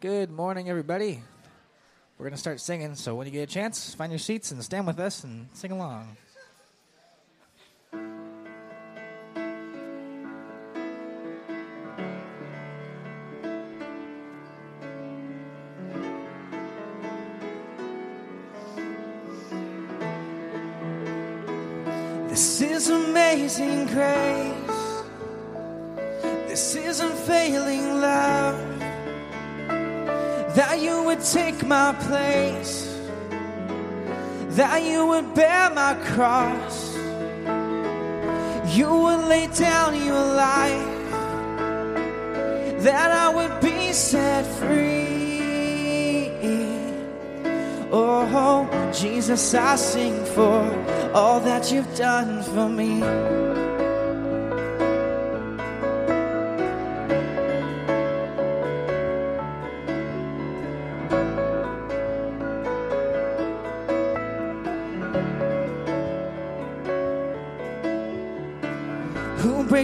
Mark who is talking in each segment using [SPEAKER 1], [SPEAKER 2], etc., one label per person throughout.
[SPEAKER 1] Good morning, everybody. We're going to start singing, so when you get a chance, find your seats and stand with us and sing along. This is amazing grace. This is unfailing. That you would take my place. That you would bear my cross. You would lay down your life. That I would be set free. Oh, Jesus, I sing for all that you've done for me.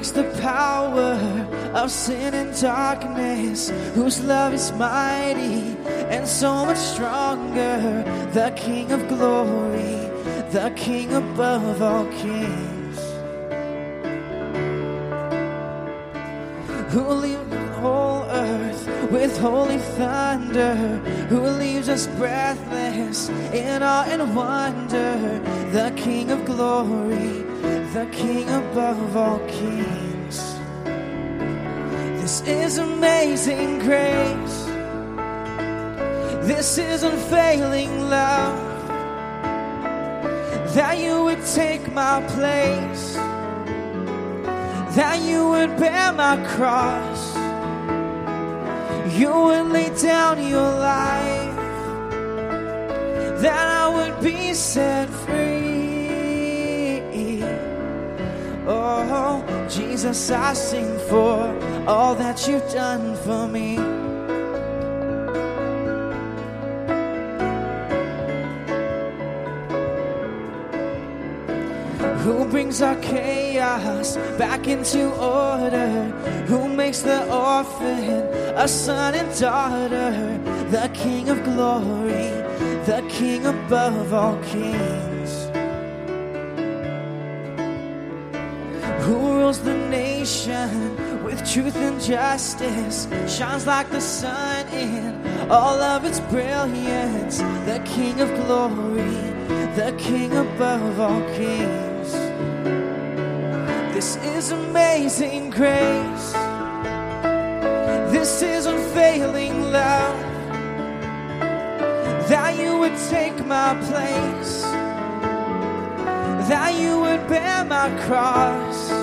[SPEAKER 1] Breaks the power of sin and darkness? Whose love is mighty and so much stronger? The King of glory, the King above all kings. Who leaves the whole earth with holy thunder? Who leaves us breathless in awe and wonder? The King of glory, the King above all kings. This is amazing grace. This is unfailing love. That you would take my place. That you would bear my cross. You would lay down your life. That I would be set free. Jesus, I sing for all that you've done for me. Who brings our chaos back into order? Who makes the orphan a son and daughter? The King of glory, the King above all kings. Nation with truth and justice? Shines like the sun in all of its brilliance. The King of glory, the King above all kings. This is amazing grace. This is unfailing love. That you would take my place. That you would bear my cross.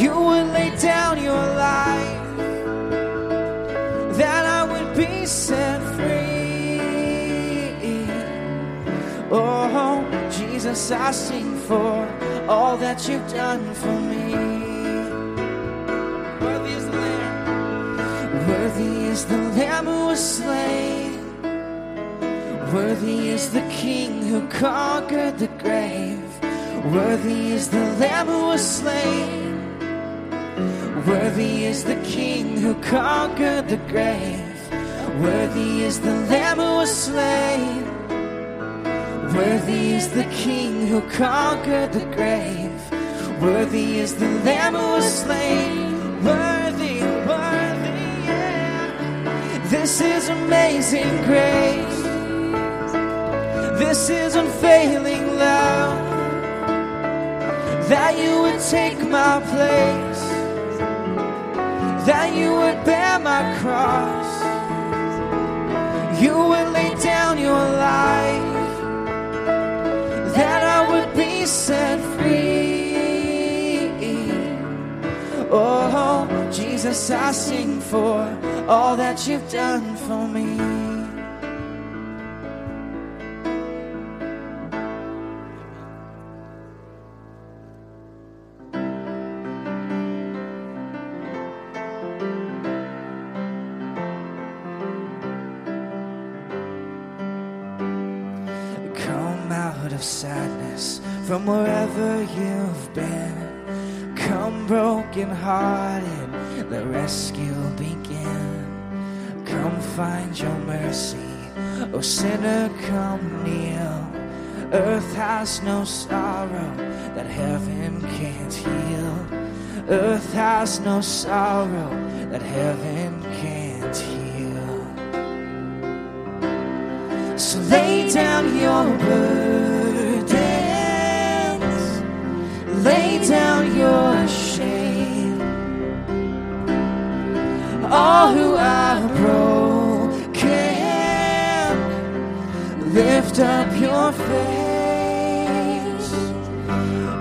[SPEAKER 1] You would lay down your life. That I would be set free. Oh, Jesus, I sing for all that you've done for me. Worthy is the Lamb. Worthy is the Lamb who was slain. Worthy is the King who conquered the grave. Worthy is the Lamb who was slain. Worthy is the King who conquered the grave. Worthy is the Lamb who was slain. Worthy is the King who conquered the grave. Worthy is the Lamb who was slain. Worthy, worthy, yeah. This is amazing grace. This is unfailing love. That you would take my place. That you would bear my cross. You would lay down your life that I would be set free. Oh, Jesus, I sing for all that you've done for me. From wherever you've been. Come broken hearted, the rescue begin. Come, find your mercy. O sinner, come kneel. Earth has no sorrow that heaven can't heal. Earth has no sorrow that heaven can't heal. So lay down your burdens, lay down your shame. All who are broken, lift up your face.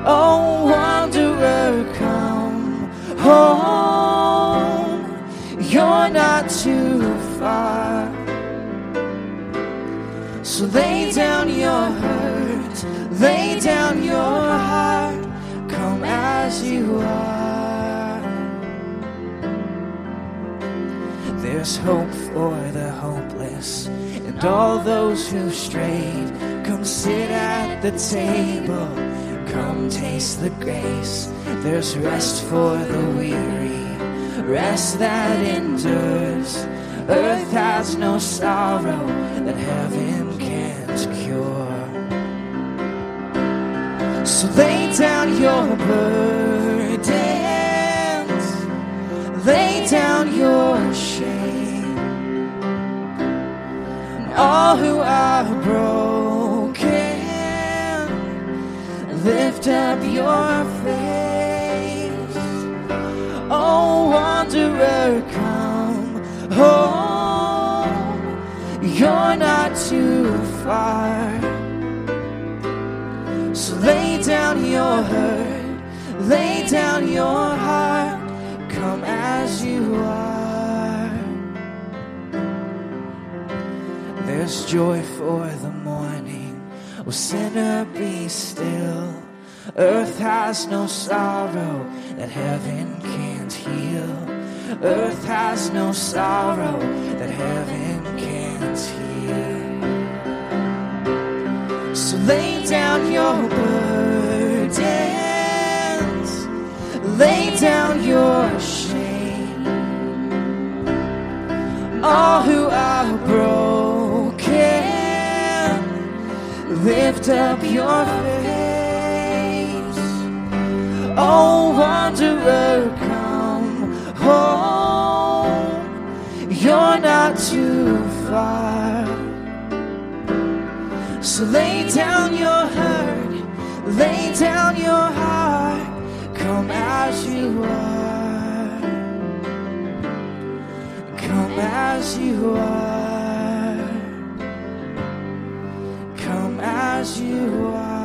[SPEAKER 1] Oh, wanderer, come home. You're not too far. So lay down your hurt, lay down your heart, as you are. There's hope for the hopeless and all those who've strayed. Come sit at the table, come taste the grace. There's rest for the weary, rest that endures. Earth has no sorrow that heaven So lay down your burdens, lay down your shame. And all who are broken, lift up your face. Oh, wanderer, come home. You're not too far. Your hurt, lay down your heart, come as you are. There's joy for the morning, oh sinner, be still. Earth has no sorrow that heaven can't heal. Earth has no sorrow that heaven can't heal. So lay down your burdens, lay down your shame. All who are broken, lift up your face. Oh, wanderer, come home. You're not too far. So lay down your hurt, lay down your heart, come as you are. Come as you are. Come as you are.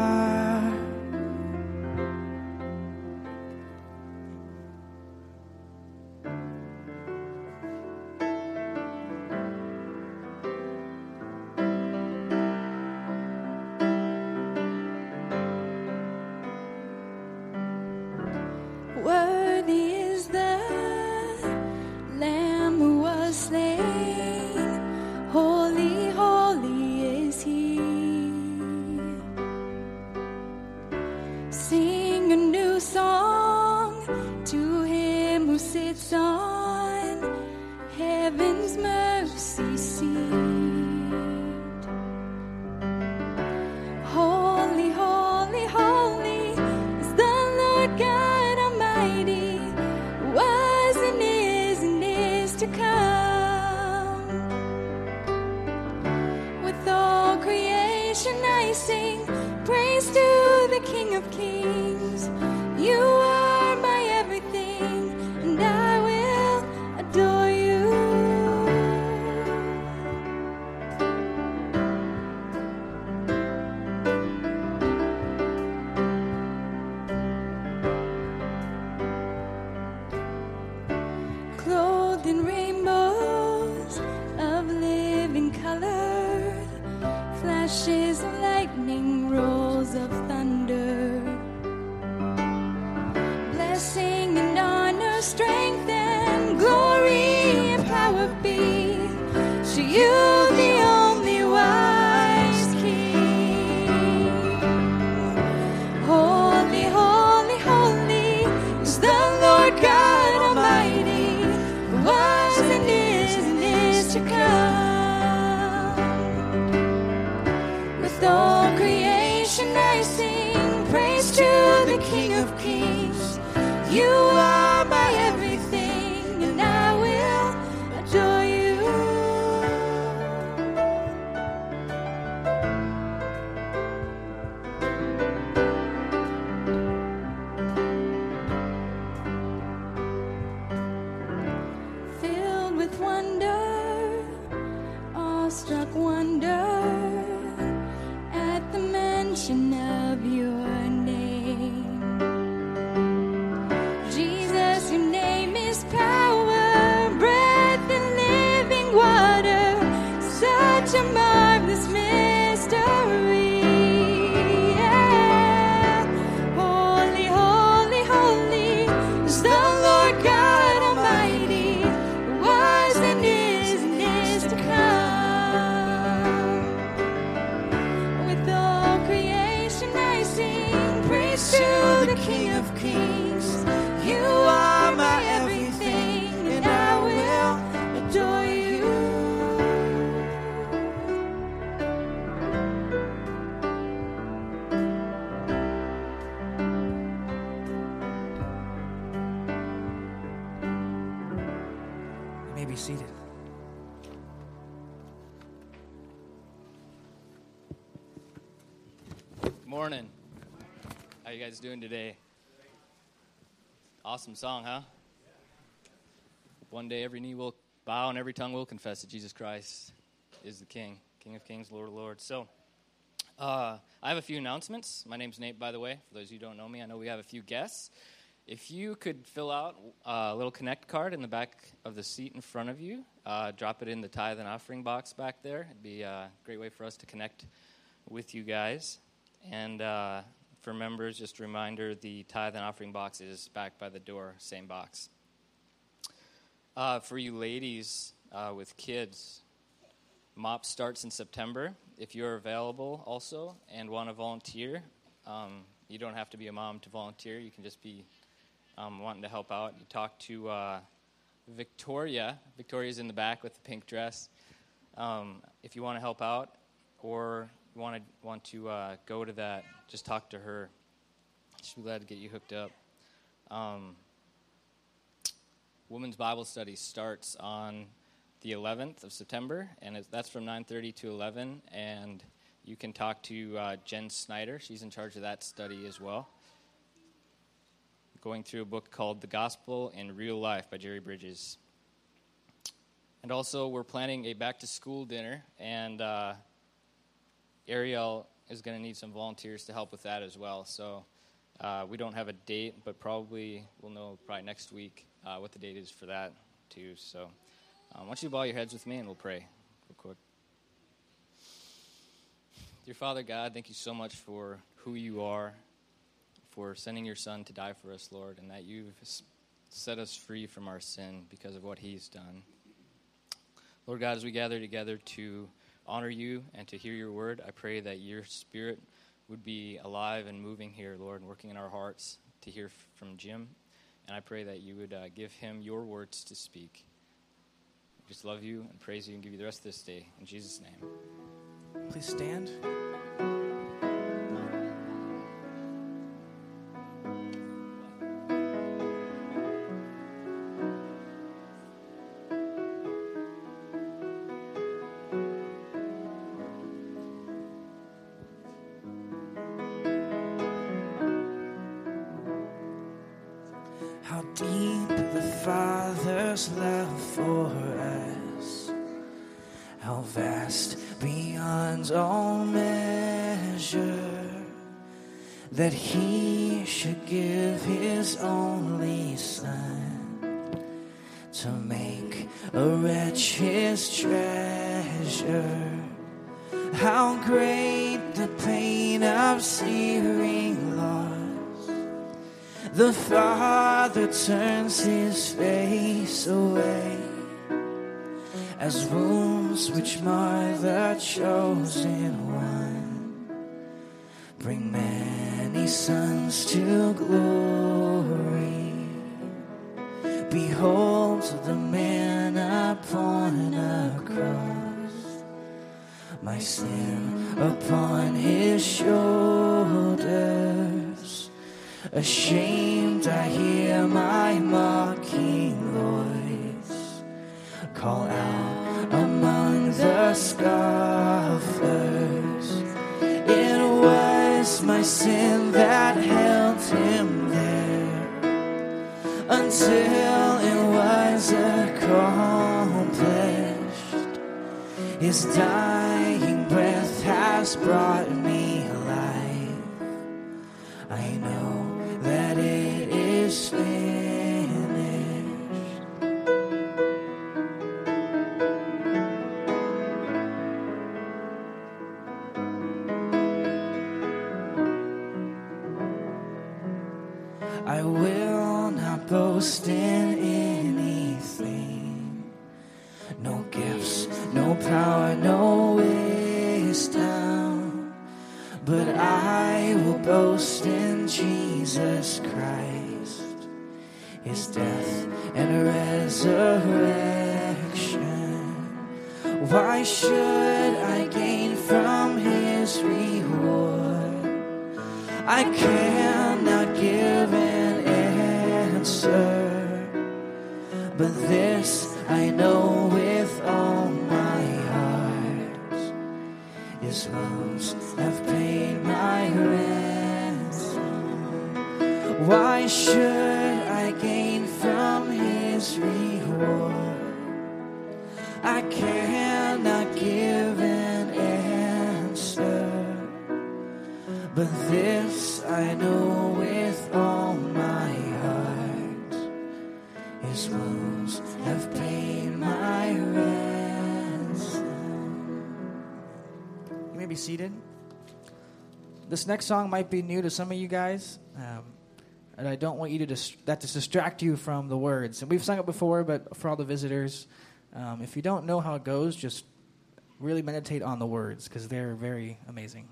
[SPEAKER 2] Awesome song, huh? One day every knee will bow and every tongue will confess that Jesus Christ is the King, King of Kings, Lord of Lords. So, uh, I have a few announcements. My name's Nate, by the way. For those of you who don't know me, I know we have a few guests. If you could fill out a little connect card in the back of the seat in front of you, uh, drop it in the tithe and offering box back there. It'd be a great way for us to connect with you guys. And uh, for members, just a reminder the tithe and offering box is back by the door, same box. Uh, for you ladies uh, with kids, MOP starts in September. If you're available also and want to volunteer, um, you don't have to be a mom to volunteer. You can just be um, wanting to help out. You talk to uh, Victoria. Victoria's in the back with the pink dress. Um, if you want to help out or want to want to uh, go to that, just talk to her. She'll be glad to get you hooked up. Um, Women's Bible Study starts on the 11th of September, and that's from 9:30 to 11. And you can talk to uh, Jen Snyder; she's in charge of that study as well. Going through a book called "The Gospel in Real Life" by Jerry Bridges. And also, we're planning a back-to-school dinner, and uh, Ariel is going to need some volunteers to help with that as well. So uh, we don't have a date, but probably we'll know probably next week uh, what the date is for that too. So um, why don't you bow your heads with me and we'll pray real quick. Dear Father God, thank you so much for who you are, for sending your Son to die for us, Lord, and that you've set us free from our sin because of what He's done. Lord God, as we gather together to honor you and to hear your word, I pray that your spirit would be alive and moving here, Lord, and working in our hearts to hear from Jim. And I pray that you would uh, give him your words to speak. I just love you and praise you and give you the rest of this day. In Jesus' name.
[SPEAKER 1] Please stand. That He should give His only Son to make a wretch His treasure. How great the pain of searing loss. The Father turns his face away as wounds which mar the chosen one sons to glory. Behold the man upon a cross, my sin upon his shoulders. Ashamed, I hear my mocking voice call out among the scoffers my sin that held him there until it was accomplished. His dying breath has brought me life. I know that it is finished. Not boast in anything. No gifts, no power, no wisdom. But I will boast in Jesus Christ, his death and resurrection. Why should I gain from his reward? I cannot but this I know with all my heart. His wounds have paid my ransom. Why should I gain from his reward? I cannot This next song might be new to some of you guys, um, and I don't want you to dis- that to distract you from the words. And we've sung it before, but for all the visitors, um, if you don't know how it goes, just really meditate on the words because they're very amazing.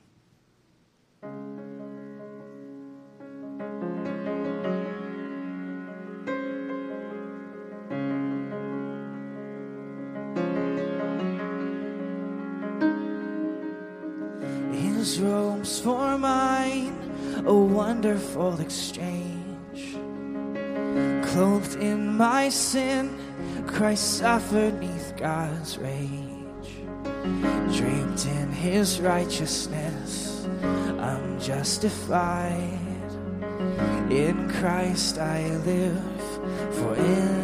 [SPEAKER 1] For mine, a wonderful exchange. Clothed in my sin, Christ suffered neath God's rage. Draped in his righteousness, I'm justified. In Christ I live, for in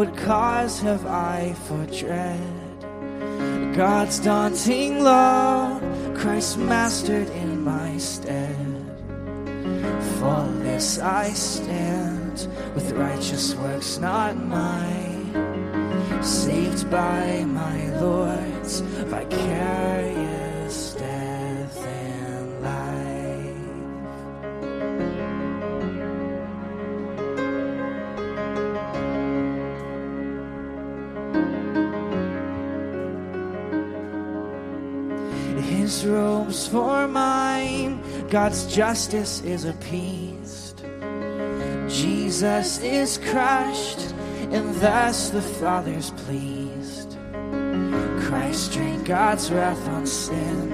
[SPEAKER 1] what cause have I for dread? God's daunting law, Christ mastered in my stead. For this I stand, with righteous works not mine, saved by my Lord's vicarious God's justice is appeased. Jesus is crushed, and thus the Father's pleased. Christ drank God's wrath on sin,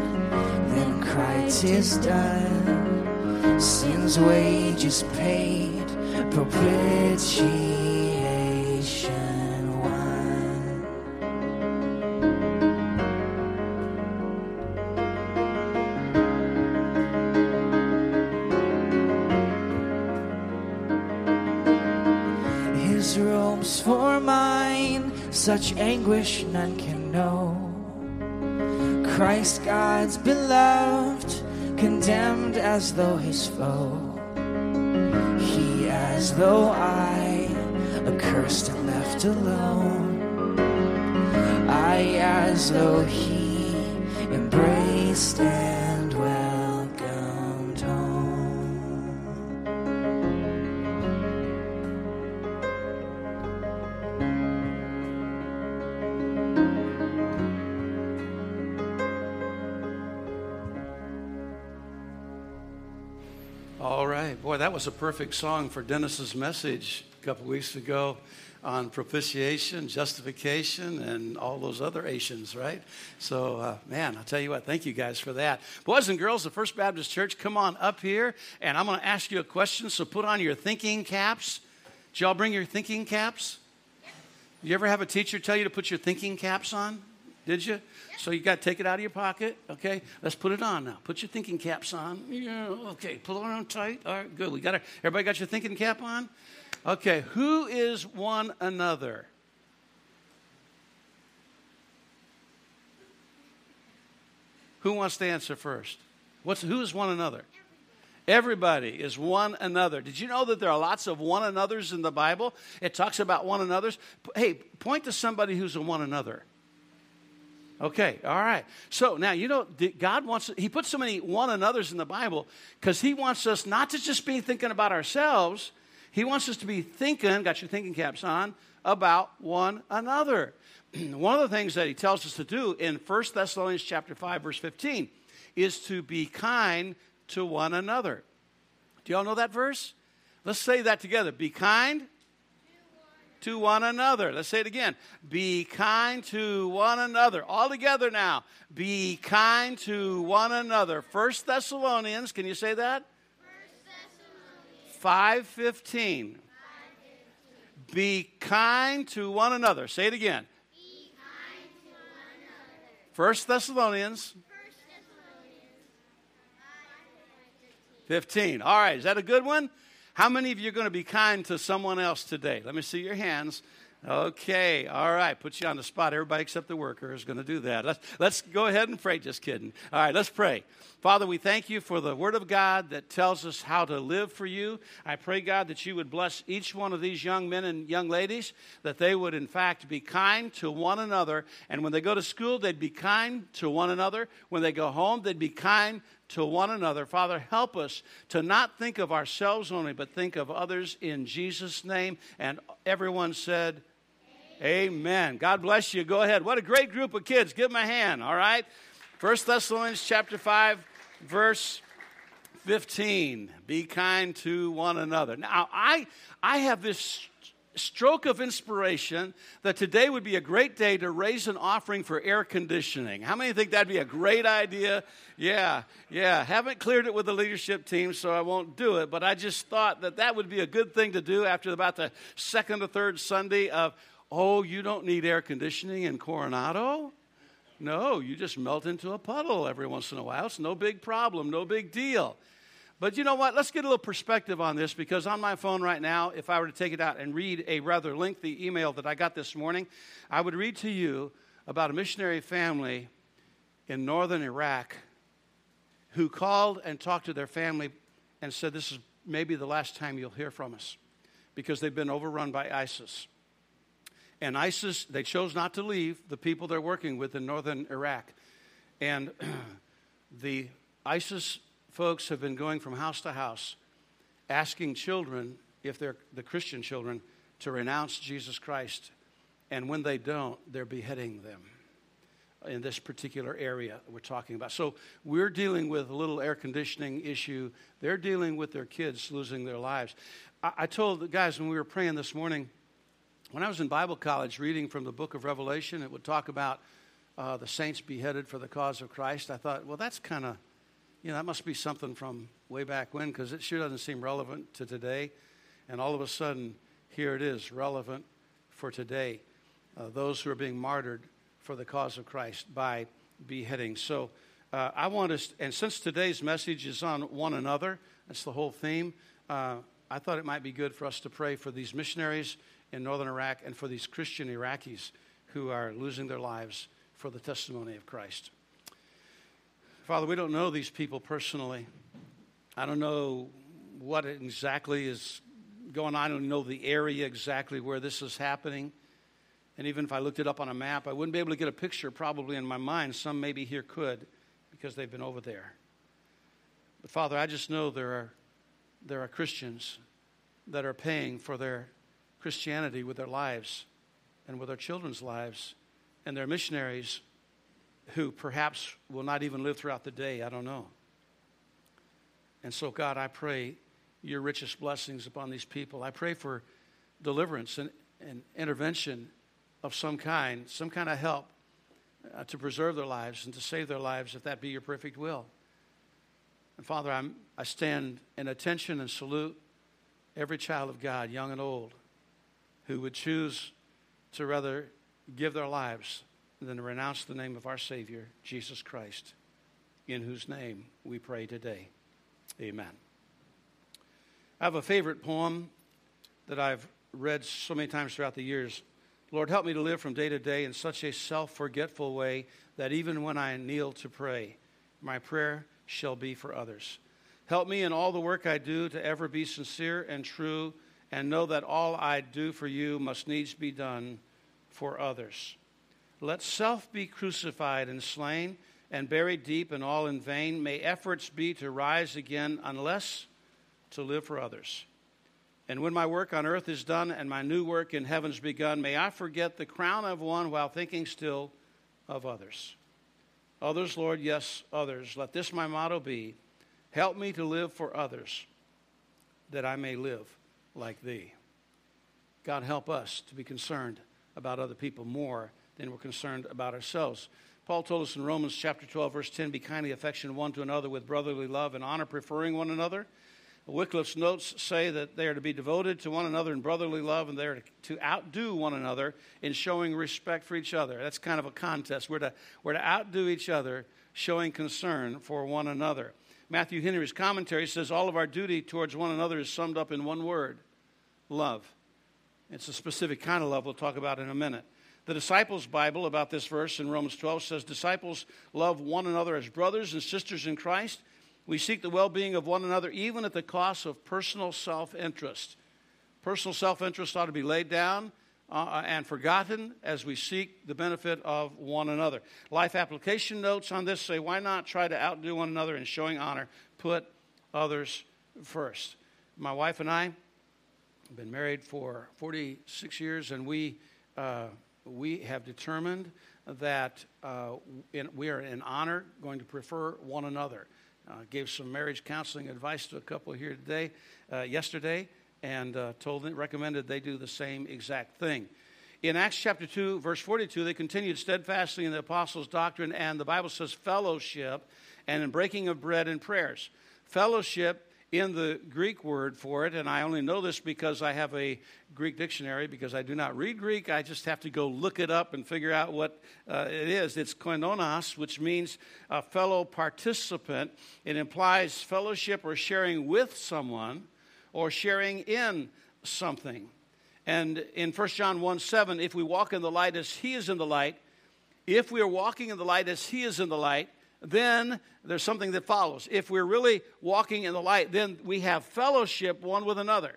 [SPEAKER 1] then cried, "'Tis done." Sin's wages paid, propitiation such anguish none can know. Christ God's beloved, condemned as though his foe. He as though I, accursed and left alone. I as though he, embraced and
[SPEAKER 3] was a perfect song for Dennis's message a couple weeks ago on propitiation, justification, and all those other Asians, right? So, uh, man, I'll tell you what, thank you guys for that. Boys and girls, the First Baptist Church, come on up here, and I'm going to ask you a question. So, put on your thinking caps. Did y'all bring your thinking caps? You ever have a teacher tell you to put your thinking caps on? Did you? So you got to take it out of your pocket. Okay, let's put it on now. Put your thinking caps on. Yeah, okay, pull it on tight. All right, good. We got our, everybody got your thinking cap on. Okay, who is one another? Who wants to answer first? What's who is one another? Everybody is one another. Did you know that there are lots of one another's in the Bible? It talks about one another's. Hey, point to somebody who's a one another. Okay, all right. So now, you know, God wants, He puts so many one another's in the Bible because He wants us not to just be thinking about ourselves, He wants us to be thinking, got your thinking caps on, about one another. one of the things that He tells us to do in 1 Thessalonians chapter 5, verse 15, is to be kind to one another. Do y'all know that verse? Let's say that together. Be kind to one another. Let's say it again. Be kind to one another. All together now. Be kind to one another. First Thessalonians, can you say that? 515. Be kind to one another. Say it again. Be kind to one another. First Thessalonians 15. All right, is that a good one? How many of you are going to be kind to someone else today? Let me see your hands. Okay, all right. Put you on the spot. Everybody except the worker is going to do that. Let's, let's go ahead and pray. Just kidding. All right, let's pray. Father, we thank you for the Word of God that tells us how to live for you. I pray, God, that you would bless each one of these young men and young ladies, that they would, in fact, be kind to one another. And when they go to school, they'd be kind to one another. When they go home, they'd be kind to one another. Father, help us to not think of ourselves only, but think of others in Jesus' name. And everyone said, Amen. Amen. God bless you. Go ahead. What a great group of kids. Give them a hand, all right? First Thessalonians chapter 5, verse 15. Be kind to one another. Now, I, I have this stroke of inspiration that today would be a great day to raise an offering for air conditioning. How many think that'd be a great idea? Yeah, yeah. Haven't cleared it with the leadership team, so I won't do it, but I just thought that that would be a good thing to do after about the second or third Sunday of, oh, you don't need air conditioning in Coronado? No, you just melt into a puddle every once in a while. It's no big problem, no big deal. But you know what? Let's get a little perspective on this because on my phone right now, if I were to take it out and read a rather lengthy email that I got this morning, I would read to you about a missionary family in northern Iraq who called and talked to their family and said, This is maybe the last time you'll hear from us because they've been overrun by ISIS. And ISIS, they chose not to leave the people they're working with in northern Iraq. And the ISIS folks have been going from house to house asking children, if they're the Christian children, to renounce Jesus Christ. And when they don't, they're beheading them in this particular area we're talking about. So we're dealing with a little air conditioning issue. They're dealing with their kids losing their lives. I, I told the guys when we were praying this morning, when I was in Bible college reading from the book of Revelation, it would talk about uh, the saints beheaded for the cause of Christ. I thought, well, that's kind of know, that must be something from way back when because it sure doesn't seem relevant to today. And all of a sudden, here it is, relevant for today. Uh, those who are being martyred for the cause of Christ by beheading. So uh, I want us, and since today's message is on one another, that's the whole theme, uh, I thought it might be good for us to pray for these missionaries in northern Iraq and for these Christian Iraqis who are losing their lives for the testimony of Christ. Father, we don't know these people personally. I don't know what exactly is going on. I don't know the area exactly where this is happening. And even if I looked it up on a map, I wouldn't be able to get a picture probably in my mind. Some maybe here could because they've been over there. But Father, I just know there are, there are Christians that are paying for their Christianity with their lives and with their children's lives. And they're missionaries who perhaps will not even live throughout the day. I don't know. And so, God, I pray your richest blessings upon these people. I pray for deliverance and, and intervention of some kind, some kind of help uh, to preserve their lives and to save their lives if that be your perfect will. And Father, I'm, I stand in attention and salute every child of God, young and old, who would choose to rather give their lives than to renounce the name of our Savior, Jesus Christ, in whose name we pray today. Amen. I have a favorite poem that I've read so many times throughout the years. Lord, help me to live from day to day in such a self forgetful way that even when I kneel to pray, my prayer shall be for others. Help me in all the work I do to ever be sincere and true and know that all I do for you must needs be done for others. Let self be crucified and slain and buried deep and all in vain. May efforts be to rise again unless to live for others. And when my work on earth is done and my new work in heaven's begun, may I forget the crown I've won while thinking still of others. Others, Lord, yes, others. Let this my motto be help me to live for others, that I may live like thee. God, help us to be concerned about other people more than we're concerned about ourselves. Paul told us in Romans chapter 12, verse 10 be kindly affectionate one to another with brotherly love and honor, preferring one another. Wycliffe's notes say that they are to be devoted to one another in brotherly love and they are to outdo one another in showing respect for each other. That's kind of a contest. We're to, we're to outdo each other, showing concern for one another. Matthew Henry's commentary says all of our duty towards one another is summed up in one word love. It's a specific kind of love we'll talk about in a minute. The Disciples' Bible about this verse in Romans 12 says, Disciples love one another as brothers and sisters in Christ. We seek the well being of one another, even at the cost of personal self interest. Personal self interest ought to be laid down uh, and forgotten as we seek the benefit of one another. Life application notes on this say, Why not try to outdo one another in showing honor? Put others first. My wife and I, I've been married for 46 years, and we, uh, we have determined that uh, in, we are in honor going to prefer one another. Uh, gave some marriage counseling advice to a couple here today, uh, yesterday, and uh, told them, recommended they do the same exact thing. In Acts chapter 2, verse 42, they continued steadfastly in the apostles' doctrine, and the Bible says fellowship, and in breaking of bread and prayers. Fellowship in the Greek word for it, and I only know this because I have a Greek dictionary, because I do not read Greek. I just have to go look it up and figure out what uh, it is. It's koinonos, which means a fellow participant. It implies fellowship or sharing with someone or sharing in something. And in 1 John 1 7, if we walk in the light as he is in the light, if we are walking in the light as he is in the light, then there's something that follows. If we're really walking in the light, then we have fellowship one with another.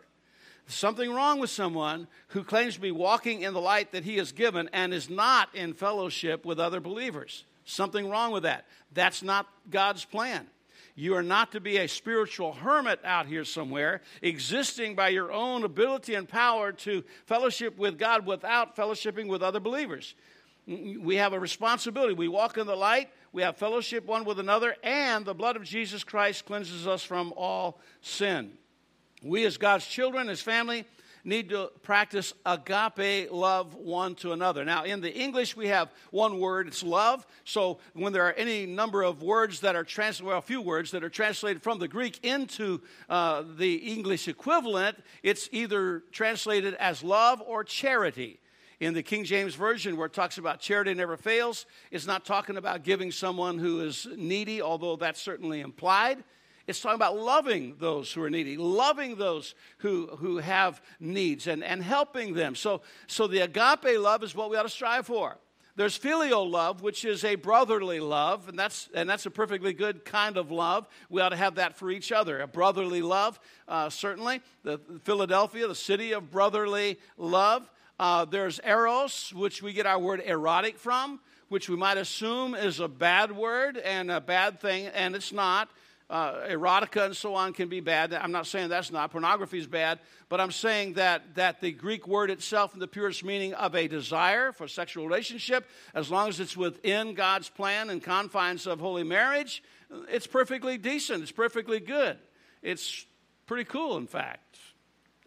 [SPEAKER 3] Something wrong with someone who claims to be walking in the light that he has given and is not in fellowship with other believers. Something wrong with that. That's not God's plan. You are not to be a spiritual hermit out here somewhere, existing by your own ability and power to fellowship with God without fellowshipping with other believers. We have a responsibility. We walk in the light, we have fellowship one with another, and the blood of Jesus Christ cleanses us from all sin. We, as God's children, His family, need to practice agape love one to another. Now, in the English, we have one word, it's love. So, when there are any number of words that are translated, well, a few words that are translated from the Greek into uh, the English equivalent, it's either translated as love or charity. In the King James Version, where it talks about charity never fails, it's not talking about giving someone who is needy, although that's certainly implied. It's talking about loving those who are needy, loving those who, who have needs, and, and helping them. So, so the agape love is what we ought to strive for. There's filial love, which is a brotherly love, and that's, and that's a perfectly good kind of love. We ought to have that for each other. A brotherly love, uh, certainly. The, Philadelphia, the city of brotherly love. Uh, there's eros, which we get our word erotic from, which we might assume is a bad word and a bad thing, and it's not. Uh, erotica and so on can be bad. I'm not saying that's not. Pornography is bad, but I'm saying that, that the Greek word itself, in the purest meaning of a desire for sexual relationship, as long as it's within God's plan and confines of holy marriage, it's perfectly decent. It's perfectly good. It's pretty cool, in fact.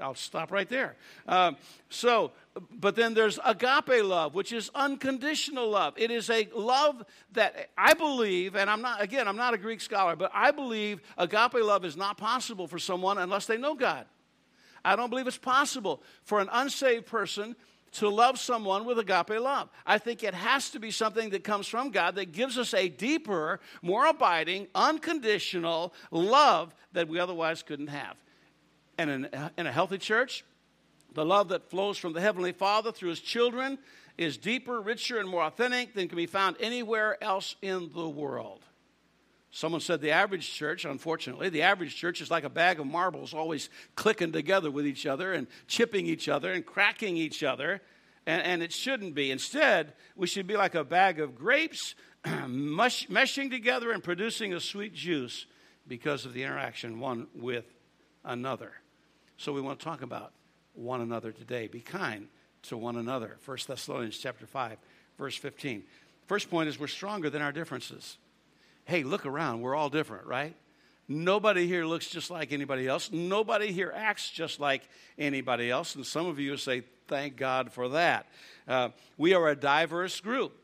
[SPEAKER 3] I'll stop right there. Um, so, but then there's agape love, which is unconditional love. It is a love that I believe, and I'm not, again, I'm not a Greek scholar, but I believe agape love is not possible for someone unless they know God. I don't believe it's possible for an unsaved person to love someone with agape love. I think it has to be something that comes from God that gives us a deeper, more abiding, unconditional love that we otherwise couldn't have. And in, a healthy church, the love that flows from the Heavenly Father through His children is deeper, richer, and more authentic than can be found anywhere else in the world. Someone said the average church, unfortunately, the average church is like a bag of marbles, always clicking together with each other and chipping each other and cracking each other. And, and it shouldn't be. Instead, we should be like a bag of grapes, mush, meshing together and producing a sweet juice because of the interaction one with another. So we want to talk about one another today. Be kind to one another. 1 Thessalonians chapter 5, verse 15. First point is we're stronger than our differences hey, look around. We're all different, right? Nobody here looks just like anybody else. Nobody here acts just like anybody else. And some of you say, thank God for that. Uh, we are a diverse group.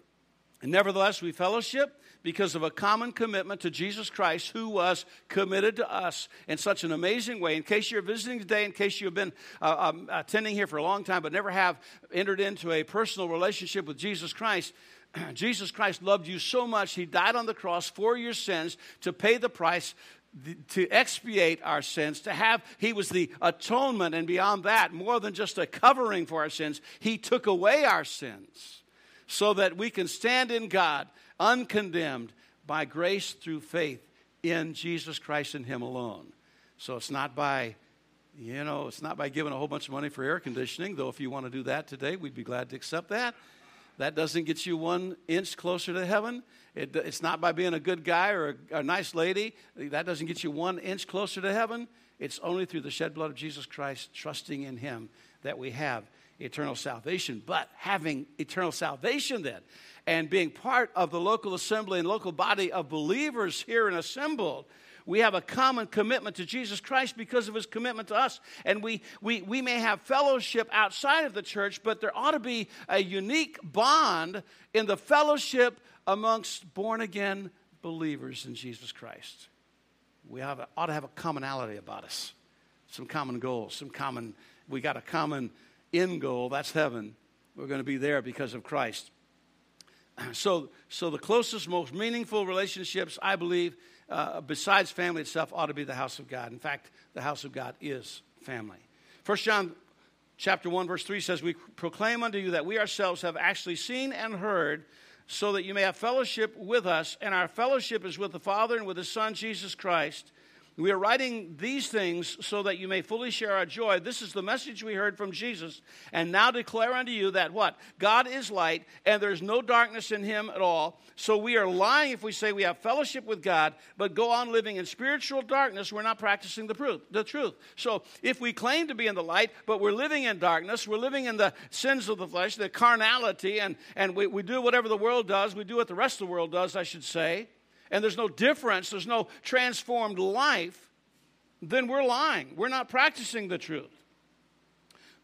[SPEAKER 3] And nevertheless, we fellowship because of a common commitment to Jesus Christ, who was committed to us in such an amazing way. In case you're visiting today, in case you've been uh, um, attending here for a long time but never have entered into a personal relationship with Jesus Christ, Jesus Christ loved you so much, He died on the cross for your sins to pay the price to expiate our sins, to have, he was the atonement, and beyond that, more than just a covering for our sins, he took away our sins so that we can stand in God uncondemned by grace through faith in Jesus Christ and him alone. So it's not by, you know, it's not by giving a whole bunch of money for air conditioning, though if you want to do that today, we'd be glad to accept that. That doesn't get you one inch closer to heaven. It, it's not by being a good guy or a, a nice lady. That doesn't get you one inch closer to heaven. It's only through the shed blood of Jesus Christ, trusting in Him, that we have eternal salvation. But having eternal salvation then, and being part of the local assembly and local body of believers here and assembled, we have a common commitment to Jesus Christ because of his commitment to us. And we, we, we may have fellowship outside of the church, but there ought to be a unique bond in the fellowship amongst born again believers in Jesus Christ. We have a, ought to have a commonality about us, some common goals, some common, we got a common end goal, that's heaven. We're going to be there because of Christ. So, so the closest, most meaningful relationships, I believe, uh, besides family itself, ought to be the house of God. In fact, the house of God is family. First John chapter 1, verse 3 says, We proclaim unto you that we ourselves have actually seen and heard, so that you may have fellowship with us, and our fellowship is with the Father and with His Son, Jesus Christ. We are writing these things so that you may fully share our joy. This is the message we heard from Jesus. And now declare unto you that what? God is light, and there's no darkness in him at all. So we are lying if we say we have fellowship with God, but go on living in spiritual darkness. We're not practicing the, truth. the truth. So if we claim to be in the light, but we're living in darkness, we're living in the sins of the flesh, the carnality, and, and we, we do whatever the world does, we do what the rest of the world does, I should say and there's no difference, there's no transformed life, then we're lying. We're not practicing the truth.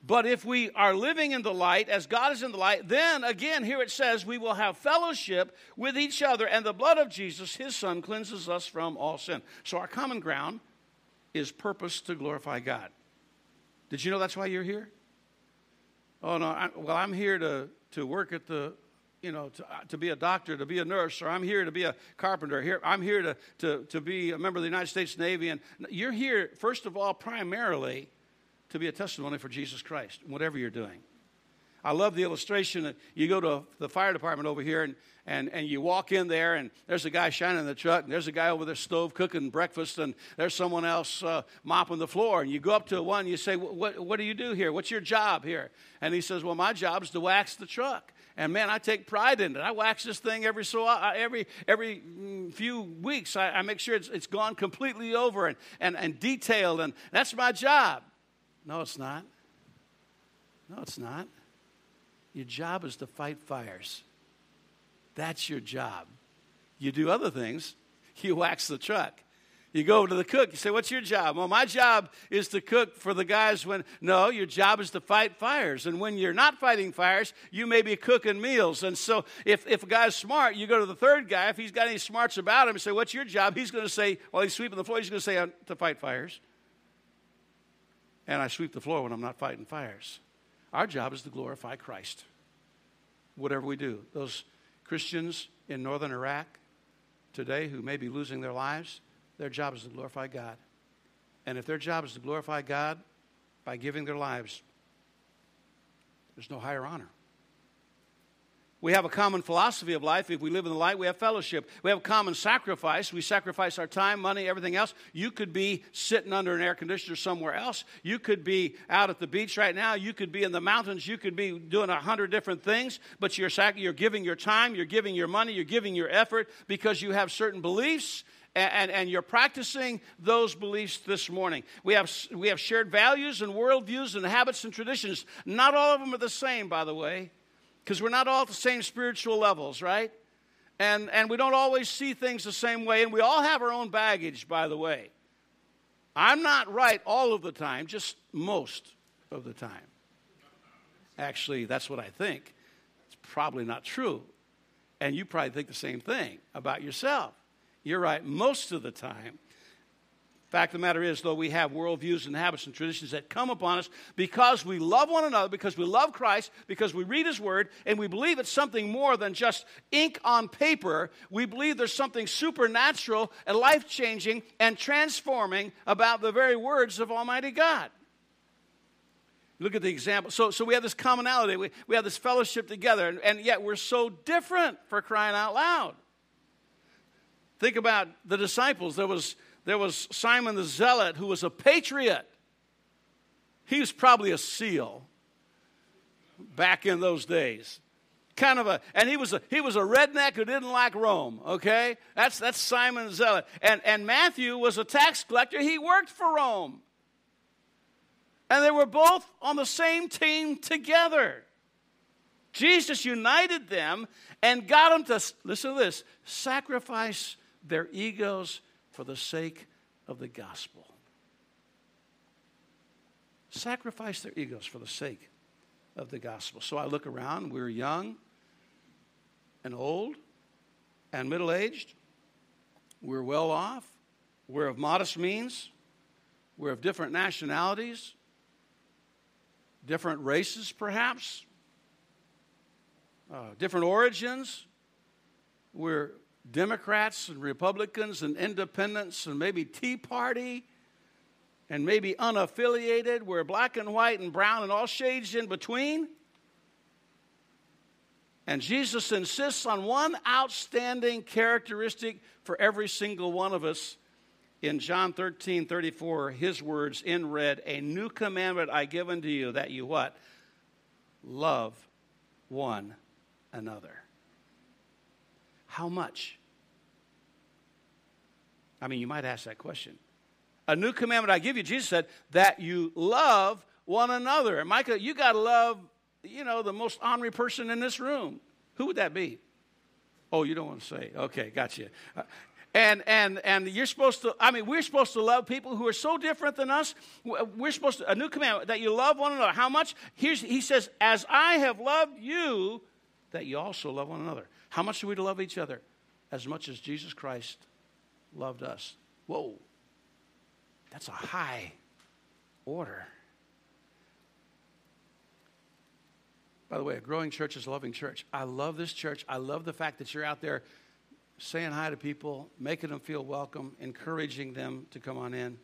[SPEAKER 3] But if we are living in the light, as God is in the light, then again, here it says, we will have fellowship with each other, and the blood of Jesus, his Son, cleanses us from all sin. So our common ground is purpose to glorify God. Did you know that's why you're here? Oh, no. I, well, I'm here to, to work at the you know, to, uh, to be a doctor, to be a nurse, or I'm here to be a carpenter. Here, I'm here to, to, to be a member of the United States Navy. And you're here, first of all, primarily to be a testimony for Jesus Christ, whatever you're doing. I love the illustration that you go to the fire department over here and, and, and you walk in there and there's a guy shining the truck and there's a guy over the stove cooking breakfast and there's someone else uh, mopping the floor and you go up to one and you say what, what do you do here what's your job here and he says well my job is to wax the truck and man, I take pride in it. I wax this thing every so every every mm, few weeks. I, I make sure it's, it's gone completely over and, and, and detailed, and that's my job. No, it's not. No, it's not. Your job is to fight fires. That's your job. You do other things. You wax the truck. You go to the cook, you say, What's your job? Well, my job is to cook for the guys when, no, your job is to fight fires. And when you're not fighting fires, you may be cooking meals. And so if, if a guy's smart, you go to the third guy. If he's got any smarts about him, and say, What's your job? He's going to say, While he's sweeping the floor, he's going to say, To fight fires. And I sweep the floor when I'm not fighting fires. Our job is to glorify Christ, whatever we do. Those Christians in northern Iraq today who may be losing their lives, their job is to glorify God. And if their job is to glorify God by giving their lives, there's no higher honor. We have a common philosophy of life. If we live in the light, we have fellowship. We have a common sacrifice. We sacrifice our time, money, everything else. You could be sitting under an air conditioner somewhere else. You could be out at the beach right now. You could be in the mountains. You could be doing a hundred different things, but you're, sac- you're giving your time, you're giving your money, you're giving your effort because you have certain beliefs and, and, you're practicing those beliefs this morning. We have, we have shared values and worldviews and habits and traditions. Not all of them are the same, by the way because we're not all at the same spiritual levels, right? And, and we don't always see things the same way, and we all have our own baggage, by the way. I'm not right all of the time, just most of the time. Actually, that's what I think. It's probably not true. And you probably think the same thing about yourself. You're right most of the time, Fact of the matter is, though, we have worldviews and habits and traditions that come upon us because we love one another, because we love Christ, because we read His Word, and we believe it's something more than just ink on paper. We believe there's something supernatural and life changing and transforming about the very words of Almighty God. Look at the example. So, so we have this commonality, we, we have this fellowship together, and, and yet we're so different for crying out loud. Think about the disciples. There was there was Simon the Zealot, who was a patriot. He was probably a seal back in those days. Kind of a, and he was a, he was a redneck who didn't like Rome, okay? That's, that's Simon the Zealot. And, and Matthew was a tax collector. He worked for Rome. And they were both on the same team together. Jesus united them and got them to, listen to this, sacrifice their egos for the sake of the gospel. Sacrifice their egos for the sake of the gospel. So I look around, we're young and old and middle aged. We're well off. We're of modest means. We're of different nationalities, different races, perhaps, uh, different origins. We're Democrats and Republicans and independents and maybe Tea Party and maybe unaffiliated. We're black and white and brown and all shades in between. And Jesus insists on one outstanding characteristic for every single one of us. In John 13, 34, his words in red, a new commandment I give unto you, that you what? Love one another. How much? I mean, you might ask that question. A new commandment I give you, Jesus said, that you love one another. And Micah, you got to love, you know, the most honorary person in this room. Who would that be? Oh, you don't want to say. Okay, gotcha. Uh, and and and you're supposed to. I mean, we're supposed to love people who are so different than us. We're supposed to a new commandment that you love one another. How much? Here's he says, as I have loved you, that you also love one another. How much are we to love each other? As much as Jesus Christ loved us. Whoa, that's a high order. By the way, a growing church is a loving church. I love this church. I love the fact that you're out there saying hi to people, making them feel welcome, encouraging them to come on in.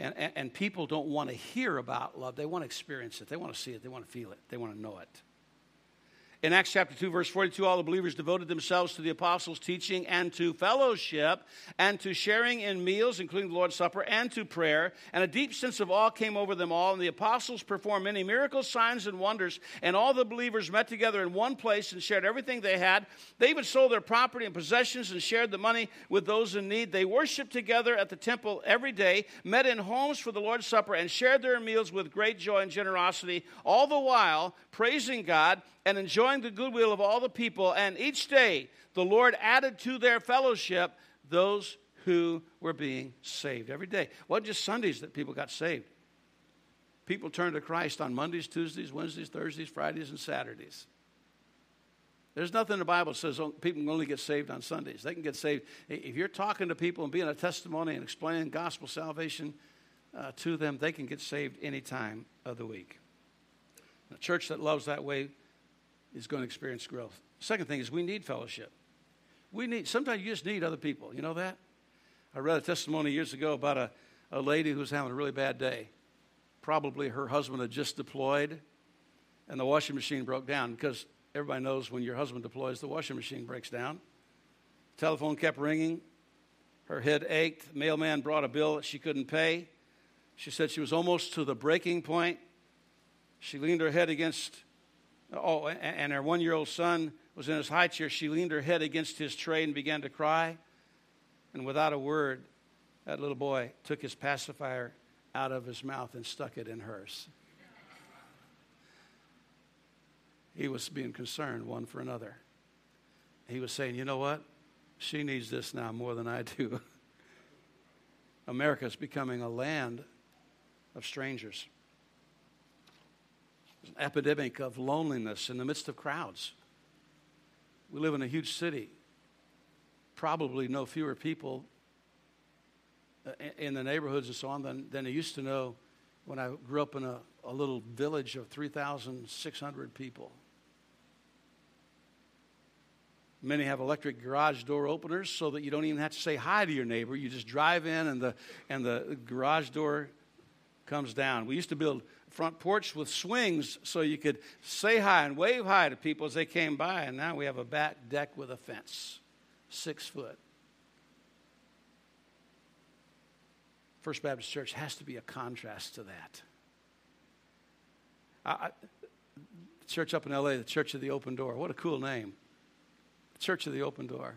[SPEAKER 3] And, and, and people don't want to hear about love, they want to experience it, they want to see it, they want to feel it, they want to know it. In Acts chapter 2, verse 42, all the believers devoted themselves to the apostles' teaching and to fellowship and to sharing in meals, including the Lord's Supper, and to prayer. And a deep sense of awe came over them all. And the apostles performed many miracles, signs, and wonders. And all the believers met together in one place and shared everything they had. They even sold their property and possessions and shared the money with those in need. They worshiped together at the temple every day, met in homes for the Lord's Supper, and shared their meals with great joy and generosity, all the while praising God and enjoying the goodwill of all the people. And each day the Lord added to their fellowship those who were being saved. Every day. It wasn't just Sundays that people got saved. People turned to Christ on Mondays, Tuesdays, Wednesdays, Thursdays, Fridays, and Saturdays. There's nothing in the Bible that says people can only get saved on Sundays. They can get saved. If you're talking to people and being a testimony and explaining gospel salvation uh, to them, they can get saved any time of the week. A church that loves that way is going to experience growth. Second thing is we need fellowship. We need sometimes you just need other people. You know that? I read a testimony years ago about a, a lady who was having a really bad day. Probably her husband had just deployed and the washing machine broke down because everybody knows when your husband deploys, the washing machine breaks down. Telephone kept ringing. Her head ached. The mailman brought a bill that she couldn't pay. She said she was almost to the breaking point. She leaned her head against, oh, and her one year old son was in his high chair. She leaned her head against his tray and began to cry. And without a word, that little boy took his pacifier out of his mouth and stuck it in hers. He was being concerned one for another. He was saying, you know what? She needs this now more than I do. America is becoming a land of strangers. Epidemic of loneliness in the midst of crowds. We live in a huge city. Probably no fewer people uh, in the neighborhoods and so on than, than I used to know when I grew up in a, a little village of 3,600 people. Many have electric garage door openers so that you don't even have to say hi to your neighbor. You just drive in and the, and the garage door comes down. We used to build front porch with swings so you could say hi and wave hi to people as they came by. And now we have a back deck with a fence, six foot. First Baptist Church has to be a contrast to that. I, I, church up in LA, the Church of the Open Door. What a cool name. Church of the Open Door.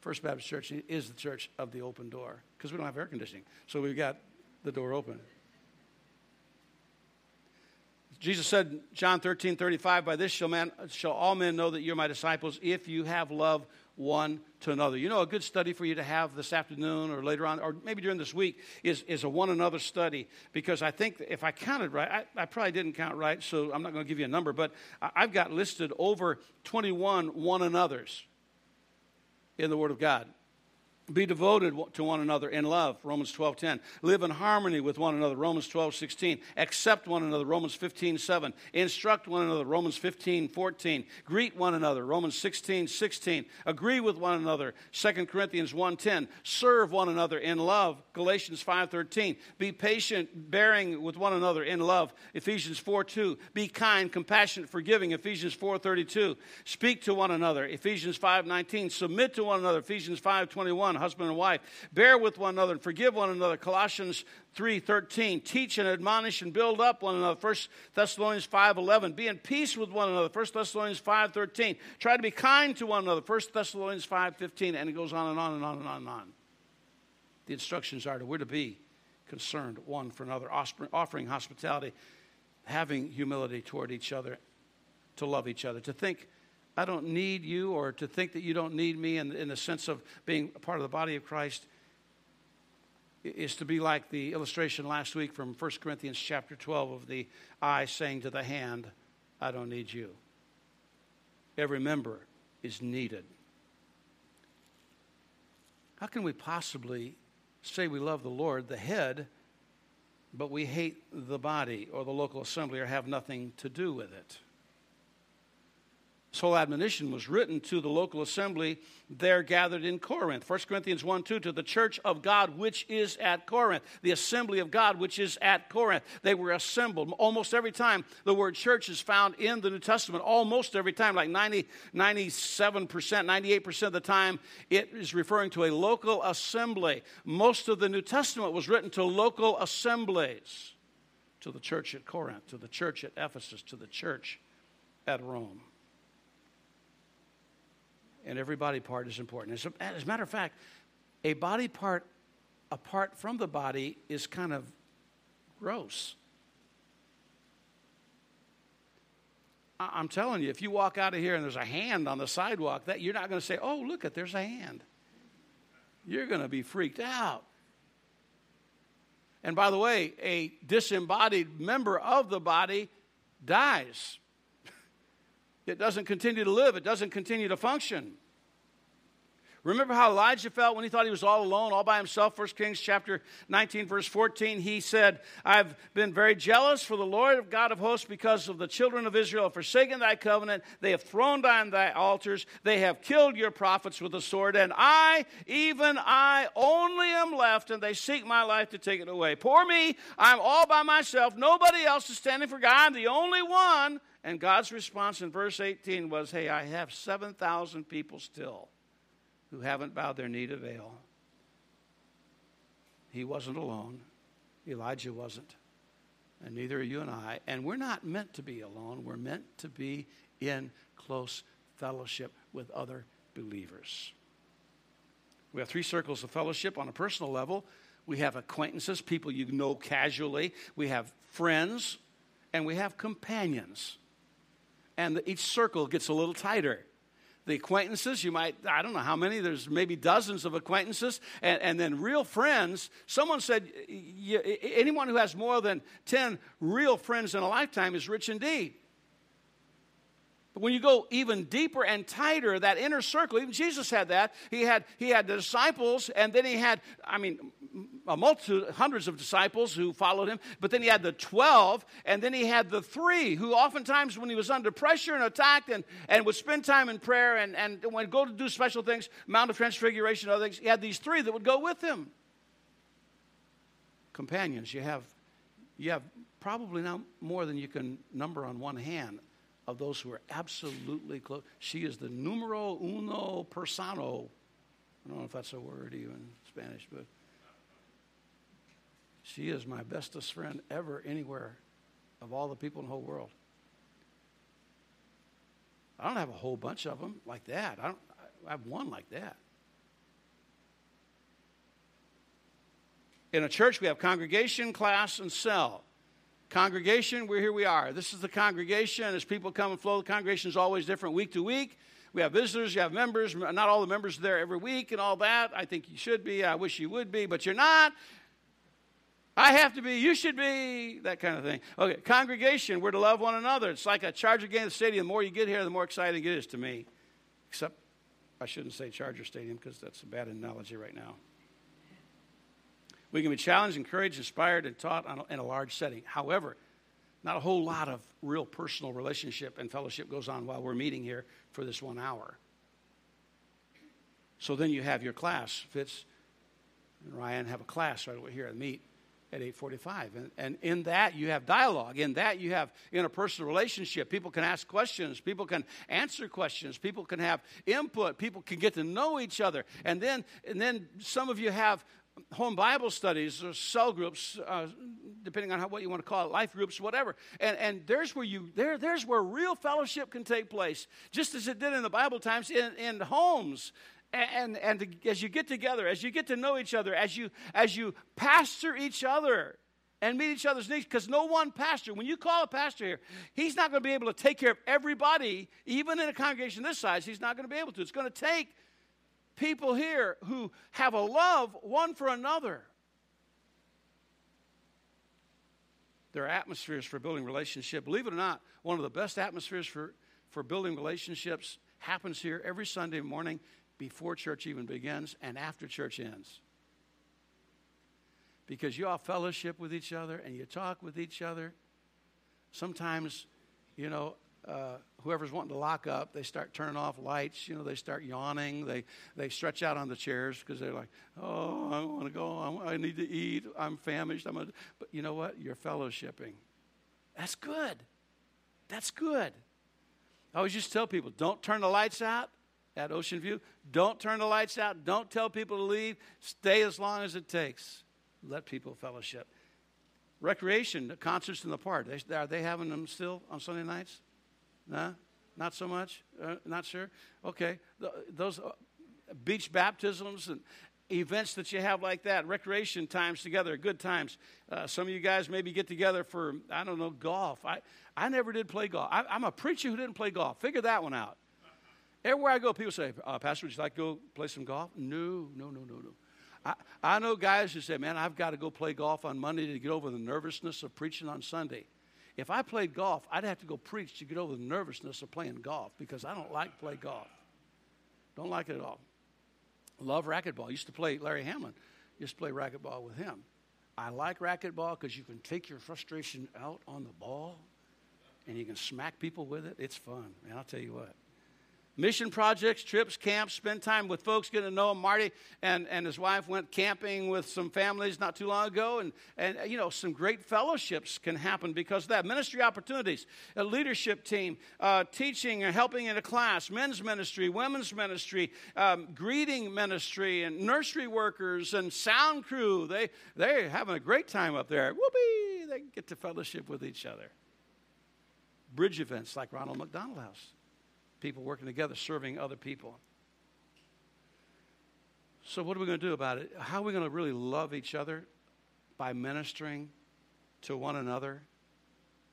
[SPEAKER 3] First Baptist Church is the church of the open door because we don't have air conditioning. So we've got the door open. Jesus said, John 13, 35, by this shall, man, shall all men know that you're my disciples if you have love one to another. You know, a good study for you to have this afternoon or later on, or maybe during this week, is, is a one another study. Because I think if I counted right, I, I probably didn't count right, so I'm not going to give you a number, but I've got listed over 21 one another's in the Word of God. Be devoted to one another in love, Romans 12:10. Live in harmony with one another, Romans 12:16. Accept one another, Romans 15:7. Instruct one another, Romans 15:14. Greet one another, Romans 16:16. Agree with one another, 2 Corinthians 1:10. Serve one another in love, Galatians 5:13. Be patient, bearing with one another in love, Ephesians 4:2. Be kind, compassionate, forgiving, Ephesians 4:32. Speak to one another, Ephesians 5:19. Submit to one another, Ephesians 5:21 husband and wife. Bear with one another and forgive one another. Colossians 3:13. Teach and admonish and build up one another. 1 Thessalonians 5:11. Be in peace with one another. 1 Thessalonians 5:13. Try to be kind to one another. 1 Thessalonians 5:15 and it goes on and on and on and on and on. The instructions are to we're to be concerned one for another, offering hospitality, having humility toward each other, to love each other, to think I don't need you or to think that you don't need me in, in the sense of being a part of the body of Christ is to be like the illustration last week from 1 Corinthians chapter 12 of the eye saying to the hand, I don't need you. Every member is needed. How can we possibly say we love the Lord, the head, but we hate the body or the local assembly or have nothing to do with it? This whole admonition was written to the local assembly there gathered in Corinth. 1 Corinthians 1 2, to the church of God which is at Corinth, the assembly of God which is at Corinth. They were assembled. Almost every time the word church is found in the New Testament, almost every time, like 90, 97%, 98% of the time, it is referring to a local assembly. Most of the New Testament was written to local assemblies, to the church at Corinth, to the church at Ephesus, to the church at Rome and every body part is important. As a, as a matter of fact, a body part apart from the body is kind of gross. I'm telling you, if you walk out of here and there's a hand on the sidewalk, that you're not going to say, "Oh, look at there's a hand." You're going to be freaked out. And by the way, a disembodied member of the body dies. It doesn't continue to live, it doesn't continue to function. Remember how Elijah felt when he thought he was all alone, all by himself? 1 Kings chapter 19, verse 14. He said, I've been very jealous for the Lord of God of hosts because of the children of Israel have forsaken thy covenant. They have thrown down thy altars. They have killed your prophets with the sword. And I, even I, only am left, and they seek my life to take it away. Poor me, I'm all by myself. Nobody else is standing for God. I'm the only one. And God's response in verse 18 was, Hey, I have 7,000 people still who haven't bowed their knee to Baal. He wasn't alone. Elijah wasn't. And neither are you and I. And we're not meant to be alone. We're meant to be in close fellowship with other believers. We have three circles of fellowship on a personal level. We have acquaintances, people you know casually. We have friends, and we have companions. And each circle gets a little tighter the acquaintances. You might, I don't know how many, there's maybe dozens of acquaintances. And, and then real friends. Someone said, anyone who has more than 10 real friends in a lifetime is rich indeed. But when you go even deeper and tighter, that inner circle, even Jesus had that. He had, he had the disciples, and then he had, I mean, a multitude, hundreds of disciples who followed him, but then he had the 12, and then he had the three who oftentimes, when he was under pressure and attacked and, and would spend time in prayer and, and would go to do special things, Mount of Transfiguration, other things, he had these three that would go with him. Companions, you have, you have probably now more than you can number on one hand of those who are absolutely close. She is the numero uno persano. I don't know if that's a word even in Spanish, but she is my bestest friend ever, anywhere, of all the people in the whole world. I don't have a whole bunch of them like that. I, don't, I have one like that. In a church, we have congregation, class, and cell. Congregation, we're here we are. This is the congregation. As people come and flow, the congregation is always different week to week. We have visitors, you have members. Not all the members are there every week and all that. I think you should be. I wish you would be, but you're not. I have to be, you should be, that kind of thing. Okay, congregation, we're to love one another. It's like a Charger game the stadium. The more you get here, the more exciting it is to me. Except I shouldn't say Charger Stadium because that's a bad analogy right now. We can be challenged, encouraged, inspired, and taught a, in a large setting. However, not a whole lot of real personal relationship and fellowship goes on while we're meeting here for this one hour. So then you have your class. Fitz and Ryan have a class right over here at Meet at 8.45 and, and in that you have dialogue. In that you have interpersonal relationship. People can ask questions. People can answer questions. People can have input. People can get to know each other. And then and then some of you have home bible studies or cell groups uh, depending on how, what you want to call it life groups whatever and, and there's where you there, there's where real fellowship can take place just as it did in the bible times in, in homes and, and as you get together, as you get to know each other, as you, as you pastor each other and meet each other's needs, because no one pastor, when you call a pastor here, he's not going to be able to take care of everybody, even in a congregation this size, he's not going to be able to. It's going to take people here who have a love one for another. There are atmospheres for building relationship. Believe it or not, one of the best atmospheres for, for building relationships happens here every Sunday morning before church even begins and after church ends. Because you all fellowship with each other and you talk with each other. Sometimes, you know, uh, whoever's wanting to lock up, they start turning off lights. You know, they start yawning. They they stretch out on the chairs because they're like, "Oh, I want to go. I need to eat. I'm famished." I'm. But you know what? You're fellowshipping. That's good. That's good. I always just tell people, don't turn the lights out at Ocean View. Don't turn the lights out. Don't tell people to leave. Stay as long as it takes. Let people fellowship. Recreation, the concerts in the park. Are they having them still on Sunday nights? No? Not so much? Uh, not sure? Okay. Those uh, beach baptisms and events that you have like that, recreation times together, good times. Uh, some of you guys maybe get together for, I don't know, golf. I, I never did play golf. I, I'm a preacher who didn't play golf. Figure that one out. Everywhere I go, people say, uh, Pastor, would you like to go play some golf? No, no, no, no, no. I, I know guys who say, man, I've got to go play golf on Monday to get over the nervousness of preaching on Sunday. If I played golf, I'd have to go preach to get over the nervousness of playing golf because I don't like play golf. Don't like it at all. Love racquetball. Used to play Larry Hamlin. Used to play racquetball with him. I like racquetball because you can take your frustration out on the ball and you can smack people with it. It's fun, And I'll tell you what. Mission projects, trips, camps, spend time with folks, getting to know them. Marty and, and his wife went camping with some families not too long ago, and, and you know, some great fellowships can happen because of that. Ministry opportunities, a leadership team, uh, teaching and helping in a class, men's ministry, women's ministry, um, greeting ministry, and nursery workers and sound crew. They, they're having a great time up there. Whoopee! They get to fellowship with each other. Bridge events like Ronald McDonald House people working together, serving other people. So, what are we going to do about it? How are we going to really love each other? By ministering to one another,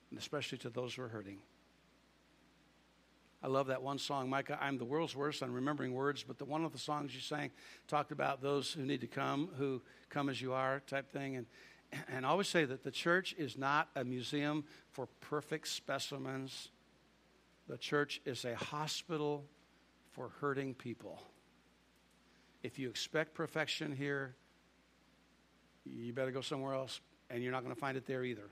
[SPEAKER 3] and especially to those who are hurting. I love that one song, Micah. I'm the world's worst on remembering words, but the one of the songs you sang talked about those who need to come, who come as you are, type thing. And, and I always say that the church is not a museum for perfect specimens the church is a hospital for hurting people. If you expect perfection here, you better go somewhere else, and you're not going to find it there either.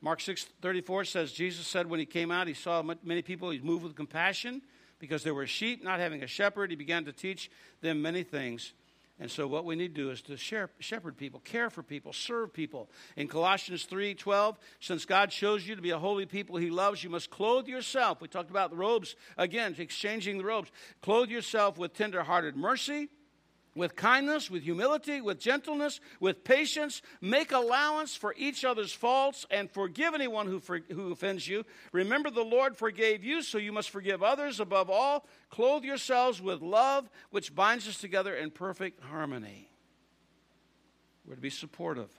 [SPEAKER 3] Mark 6 34 says, Jesus said when he came out, he saw many people, he moved with compassion because there were sheep not having a shepherd. He began to teach them many things. And so what we need to do is to share, shepherd people, care for people, serve people. In Colossians 3:12, since God chose you to be a holy people he loves, you must clothe yourself. We talked about the robes again, exchanging the robes. Clothe yourself with tender-hearted mercy, with kindness, with humility, with gentleness, with patience. Make allowance for each other's faults and forgive anyone who, for, who offends you. Remember, the Lord forgave you, so you must forgive others. Above all, clothe yourselves with love, which binds us together in perfect harmony. We're to be supportive,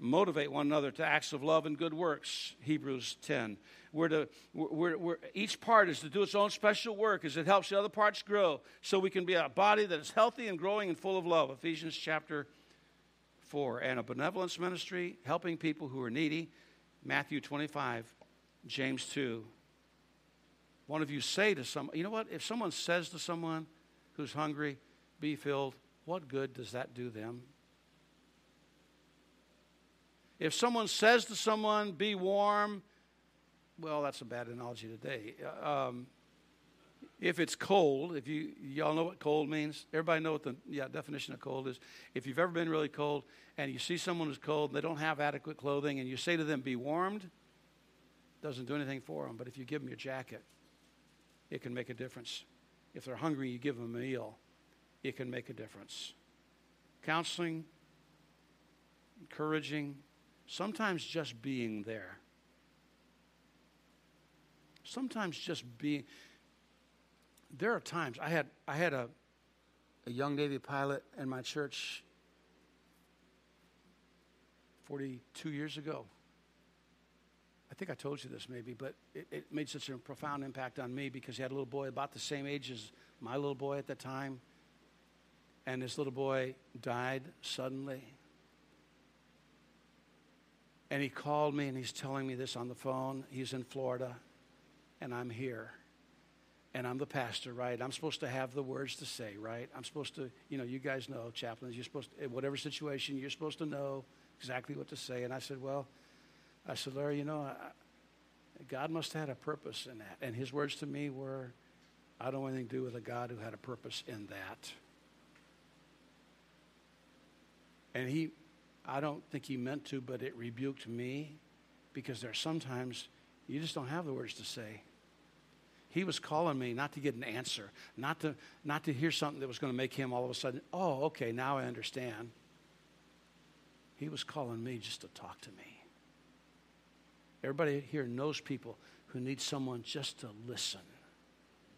[SPEAKER 3] motivate one another to acts of love and good works. Hebrews 10. We're to, we're, we're, each part is to do its own special work as it helps the other parts grow so we can be a body that is healthy and growing and full of love. Ephesians chapter 4. And a benevolence ministry, helping people who are needy. Matthew 25, James 2. One of you say to someone, you know what? If someone says to someone who's hungry, be filled, what good does that do them? If someone says to someone, be warm, well, that's a bad analogy today. Uh, um, if it's cold, if you y'all know what cold means, everybody know what the yeah, definition of cold is. If you've ever been really cold and you see someone who's cold and they don't have adequate clothing, and you say to them, "Be warmed," doesn't do anything for them. But if you give them your jacket, it can make a difference. If they're hungry, you give them a meal, it can make a difference. Counseling, encouraging, sometimes just being there sometimes just being there are times I had I had a a young Navy pilot in my church 42 years ago. I think I told you this maybe, but it, it, made such a profound impact on me because he had a little boy about the same age as my little boy at the time. And this little boy died suddenly. And he called me and he's telling me this on the phone. He's in Florida and I'm here. And I'm the pastor, right? I'm supposed to have the words to say, right? I'm supposed to, you know, you guys know, chaplains, you're supposed to, in whatever situation, you're supposed to know exactly what to say. And I said, well, I said, Larry, you know, I, God must have had a purpose in that. And his words to me were, I don't want anything to do with a God who had a purpose in that. And he, I don't think he meant to, but it rebuked me because there are sometimes you just don't have the words to say. He was calling me not to get an answer, not to, not to hear something that was going to make him all of a sudden, oh, okay, now I understand. He was calling me just to talk to me. Everybody here knows people who need someone just to listen.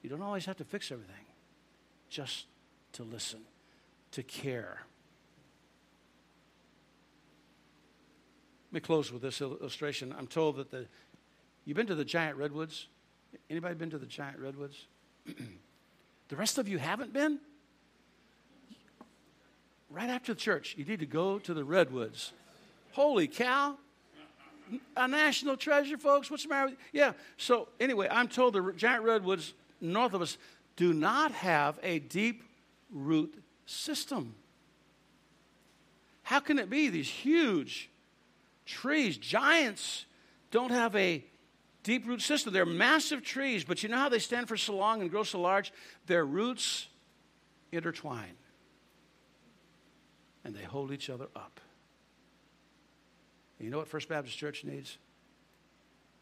[SPEAKER 3] You don't always have to fix everything, just to listen, to care. Let me close with this illustration. I'm told that the, you've been to the giant redwoods Anybody been to the giant redwoods? the rest of you haven't been? Right after the church, you need to go to the redwoods. Holy cow. A national treasure, folks. What's the matter with you? Yeah. So, anyway, I'm told the giant redwoods north of us, do not have a deep root system. How can it be these huge trees, giants, don't have a deep root system? They're massive trees, but you know how they stand for so long and grow so large? Their roots intertwine and they hold each other up. You know what First Baptist Church needs?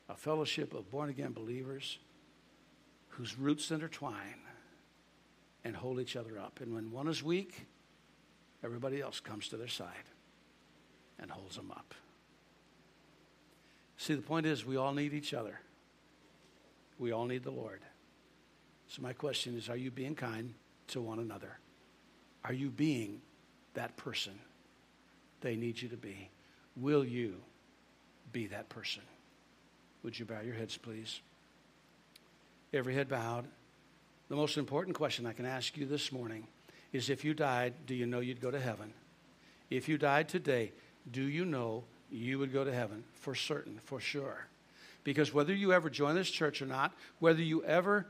[SPEAKER 3] A fellowship of born again believers whose roots intertwine and hold each other up. And when one is weak, everybody else comes to their side and holds them up. See, the point is, we all need each other. We all need the Lord. So, my question is are you being kind to one another? Are you being that person they need you to be? Will you be that person? Would you bow your heads, please? Every head bowed. The most important question I can ask you this morning is if you died, do you know you'd go to heaven? If you died today, do you know you would go to heaven? For certain, for sure. Because whether you ever join this church or not, whether you ever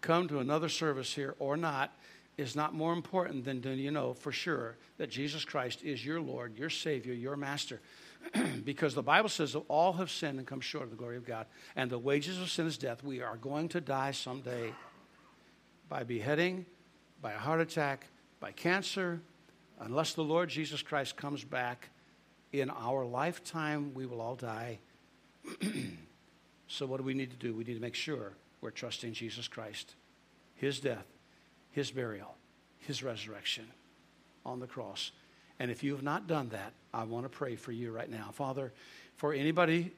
[SPEAKER 3] come to another service here or not, is not more important than do you know for sure that Jesus Christ is your Lord, your Savior, your Master. because the Bible says that all have sinned and come short of the glory of God. And the wages of sin is death. We are going to die someday by beheading, by a heart attack, by cancer. Unless the Lord Jesus Christ comes back in our lifetime, we will all die. so, what do we need to do? We need to make sure we're trusting Jesus Christ, His death, His burial, His resurrection on the cross. And if you have not done that, I want to pray for you right now. Father, for anybody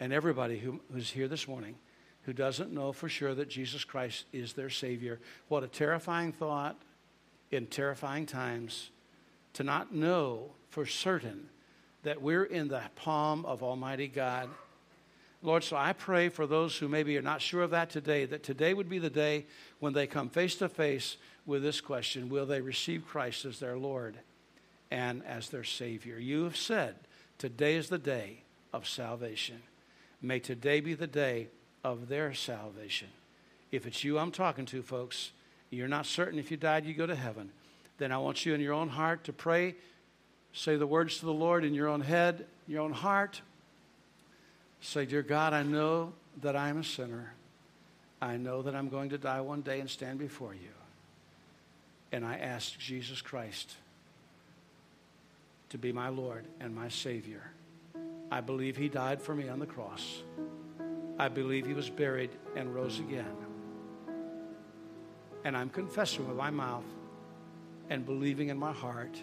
[SPEAKER 3] and everybody who, who's here this morning who doesn't know for sure that Jesus Christ is their Savior, what a terrifying thought in terrifying times to not know for certain that we're in the palm of Almighty God. Lord, so I pray for those who maybe are not sure of that today, that today would be the day when they come face to face with this question Will they receive Christ as their Lord? and as their Savior. You have said, Today is the day of salvation. May today be the day of their salvation. If it's you I'm talking to, folks, you're not certain if you died, you go to heaven. Then I want you in your own heart to pray. Say the words to the Lord in your own head, your own heart. Say, Dear God, I know that I am a sinner. I know that I'm going to die one day and stand before you. And I ask Jesus Christ to be my Lord and my Savior. I believe He died for me on the cross. I believe He was buried and rose again. And I'm confessing with my mouth and believing in my heart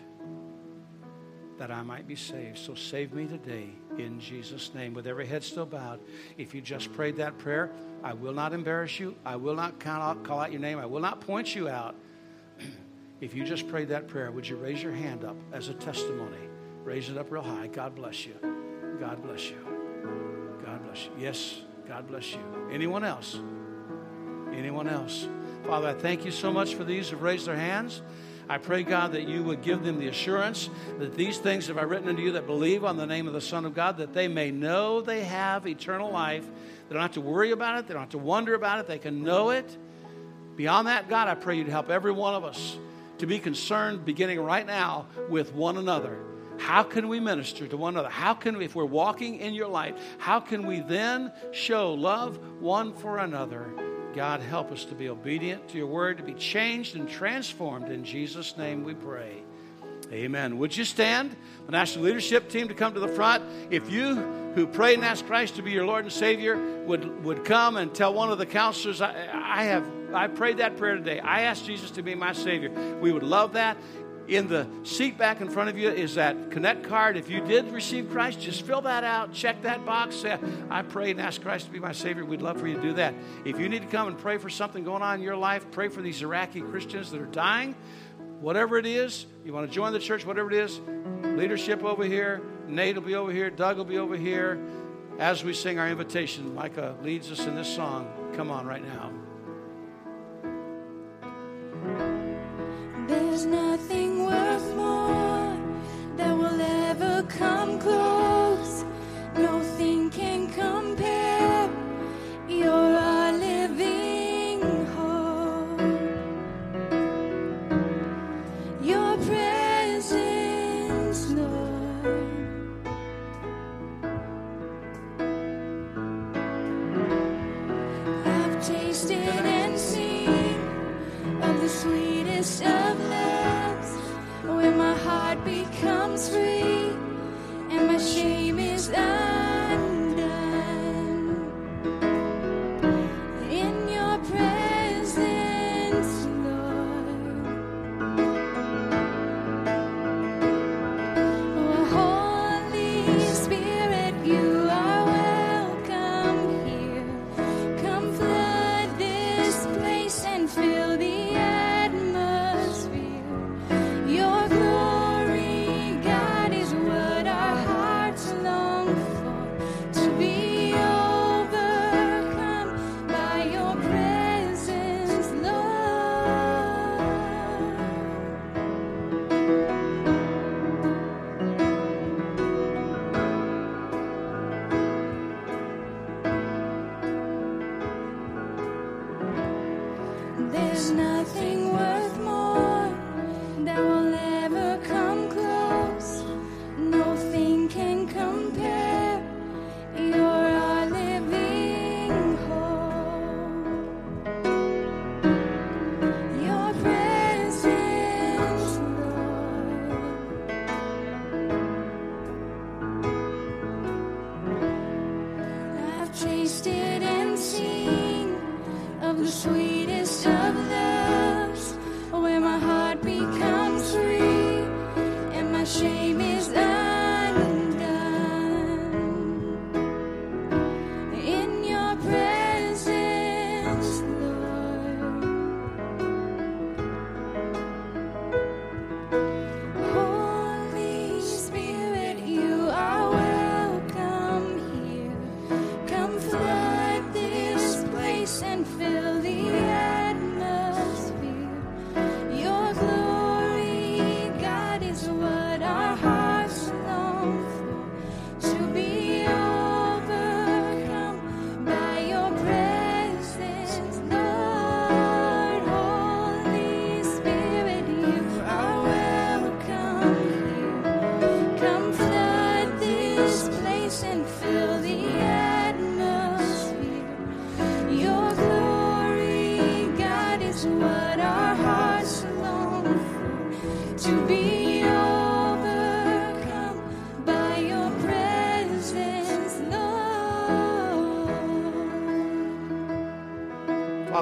[SPEAKER 3] that I might be saved. So save me today in Jesus' name. With every head still bowed, if you just prayed that prayer, I will not embarrass you. I will not out, call out your name. I will not point you out. If you just prayed that prayer, would you raise your hand up as a testimony? Raise it up real high. God bless you. God bless you. God bless you. Yes, God bless you. Anyone else? Anyone else? Father, I thank you so much for these who've raised their hands. I pray, God, that you would give them the assurance that these things have I written unto you that believe on the name of the Son of God, that they may know they have eternal life. They don't have to worry about it, they don't have to wonder about it, they can know it. Beyond that, God, I pray you to help every one of us to be concerned beginning right now with one another. How can we minister to one another? How can we, if we're walking in your light, how can we then show love one for another? God, help us to be obedient to your word, to be changed and transformed. In Jesus' name we pray. Amen. Would you stand? The national leadership team to come to the front. If you who pray and ask Christ to be your Lord and Savior would, would come and tell one of the counselors, I, I have I prayed that prayer today. I asked Jesus to be my Savior. We would love that. In the seat back in front of you is that Connect card. If you did receive Christ, just fill that out, check that box, say, I pray and ask Christ to be my Savior. We'd love for you to do that. If you need to come and pray for something going on in your life, pray for these Iraqi Christians that are dying, whatever it is, you want to join the church, whatever it is, leadership over here, Nate will be over here, Doug will be over here. As we sing our invitation, Micah leads us in this song. Come on right now.
[SPEAKER 4] There's nothing worth more that will ever come close. Nothing can compare. You're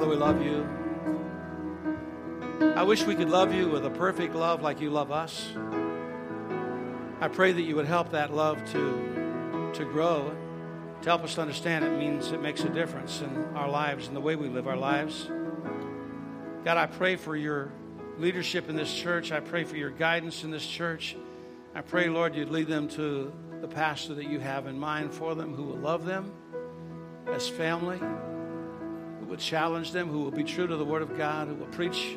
[SPEAKER 3] Father, we love you. I wish we could love you with a perfect love like you love us. I pray that you would help that love to, to grow, to help us to understand it means it makes a difference in our lives and the way we live our lives. God, I pray for your leadership in this church. I pray for your guidance in this church. I pray, Lord, you'd lead them to the pastor that you have in mind for them, who will love them as family, will challenge them, who will be true to the Word of God, who will preach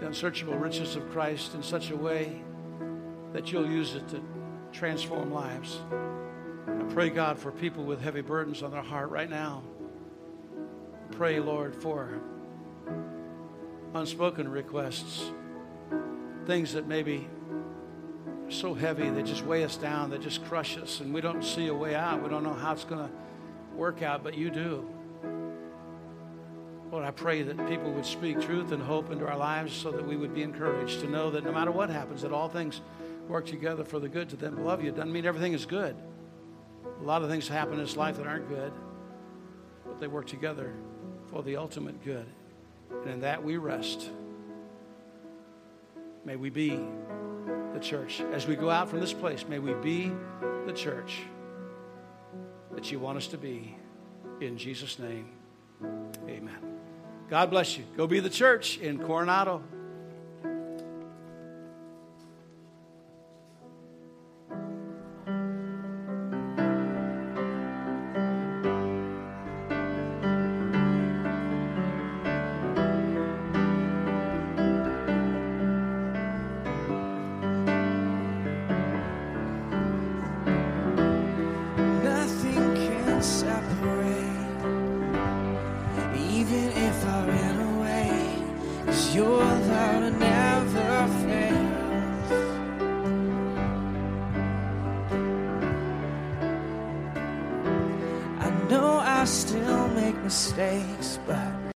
[SPEAKER 3] the unsearchable riches of Christ in such a way that you'll use it to transform lives. I pray, God, for people with heavy burdens on their heart right now. Pray, Lord, for unspoken requests, things that maybe are so heavy, they just weigh us down, they just crush us, and we don't see a way out. We don't know how it's going to work out, but you do. Lord, I pray that people would speak truth and hope into our lives so that we would be encouraged to know that no matter what happens, that all things work together for the good to them who love you. It doesn't mean everything is good. A lot of things happen in this life that aren't good, but they work together for the ultimate good. And in that we rest. May we be the church. As we go out from this place, may we be the church that you want us to be. In Jesus' name, amen. God bless you. Go be the church in Coronado.